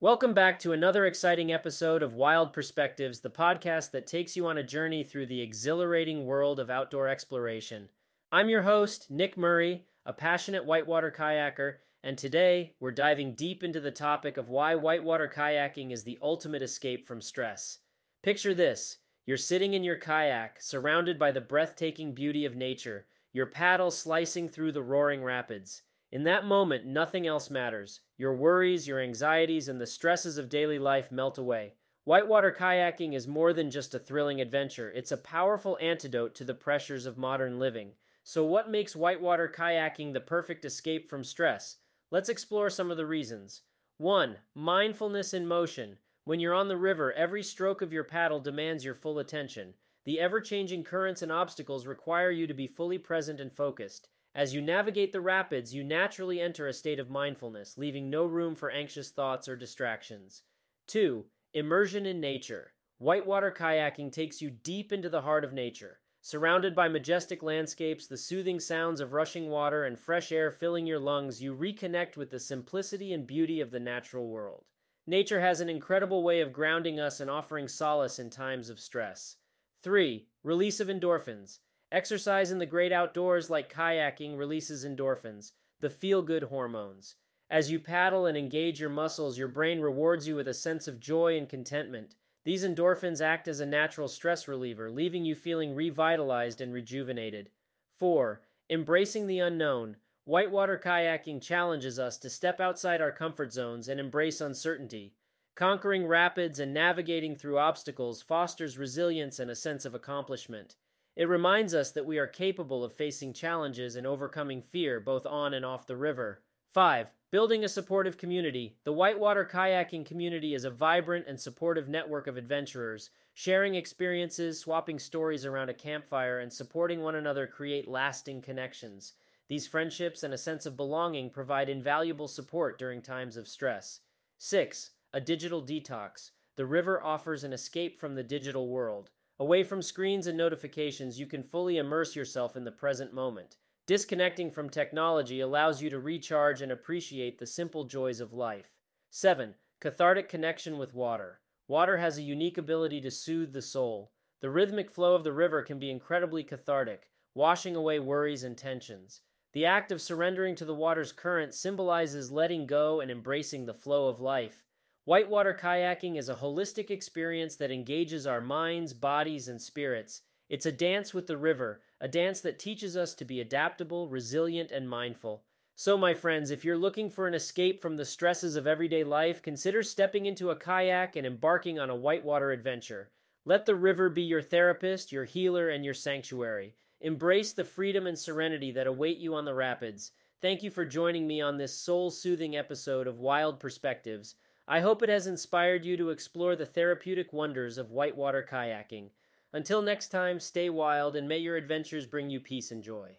Welcome back to another exciting episode of Wild Perspectives, the podcast that takes you on a journey through the exhilarating world of outdoor exploration. I'm your host, Nick Murray, a passionate whitewater kayaker, and today we're diving deep into the topic of why whitewater kayaking is the ultimate escape from stress. Picture this you're sitting in your kayak, surrounded by the breathtaking beauty of nature, your paddle slicing through the roaring rapids. In that moment, nothing else matters. Your worries, your anxieties, and the stresses of daily life melt away. Whitewater kayaking is more than just a thrilling adventure, it's a powerful antidote to the pressures of modern living. So, what makes whitewater kayaking the perfect escape from stress? Let's explore some of the reasons. 1. Mindfulness in motion. When you're on the river, every stroke of your paddle demands your full attention. The ever changing currents and obstacles require you to be fully present and focused. As you navigate the rapids, you naturally enter a state of mindfulness, leaving no room for anxious thoughts or distractions. 2. Immersion in nature. Whitewater kayaking takes you deep into the heart of nature. Surrounded by majestic landscapes, the soothing sounds of rushing water, and fresh air filling your lungs, you reconnect with the simplicity and beauty of the natural world. Nature has an incredible way of grounding us and offering solace in times of stress. 3. Release of endorphins. Exercise in the great outdoors, like kayaking, releases endorphins, the feel good hormones. As you paddle and engage your muscles, your brain rewards you with a sense of joy and contentment. These endorphins act as a natural stress reliever, leaving you feeling revitalized and rejuvenated. 4. Embracing the unknown. Whitewater kayaking challenges us to step outside our comfort zones and embrace uncertainty. Conquering rapids and navigating through obstacles fosters resilience and a sense of accomplishment. It reminds us that we are capable of facing challenges and overcoming fear both on and off the river. 5. Building a supportive community. The whitewater kayaking community is a vibrant and supportive network of adventurers. Sharing experiences, swapping stories around a campfire, and supporting one another create lasting connections. These friendships and a sense of belonging provide invaluable support during times of stress. 6. A digital detox. The river offers an escape from the digital world. Away from screens and notifications, you can fully immerse yourself in the present moment. Disconnecting from technology allows you to recharge and appreciate the simple joys of life. 7. Cathartic connection with water. Water has a unique ability to soothe the soul. The rhythmic flow of the river can be incredibly cathartic, washing away worries and tensions. The act of surrendering to the water's current symbolizes letting go and embracing the flow of life. Whitewater kayaking is a holistic experience that engages our minds, bodies, and spirits. It's a dance with the river, a dance that teaches us to be adaptable, resilient, and mindful. So, my friends, if you're looking for an escape from the stresses of everyday life, consider stepping into a kayak and embarking on a whitewater adventure. Let the river be your therapist, your healer, and your sanctuary. Embrace the freedom and serenity that await you on the rapids. Thank you for joining me on this soul soothing episode of Wild Perspectives. I hope it has inspired you to explore the therapeutic wonders of whitewater kayaking. Until next time, stay wild and may your adventures bring you peace and joy.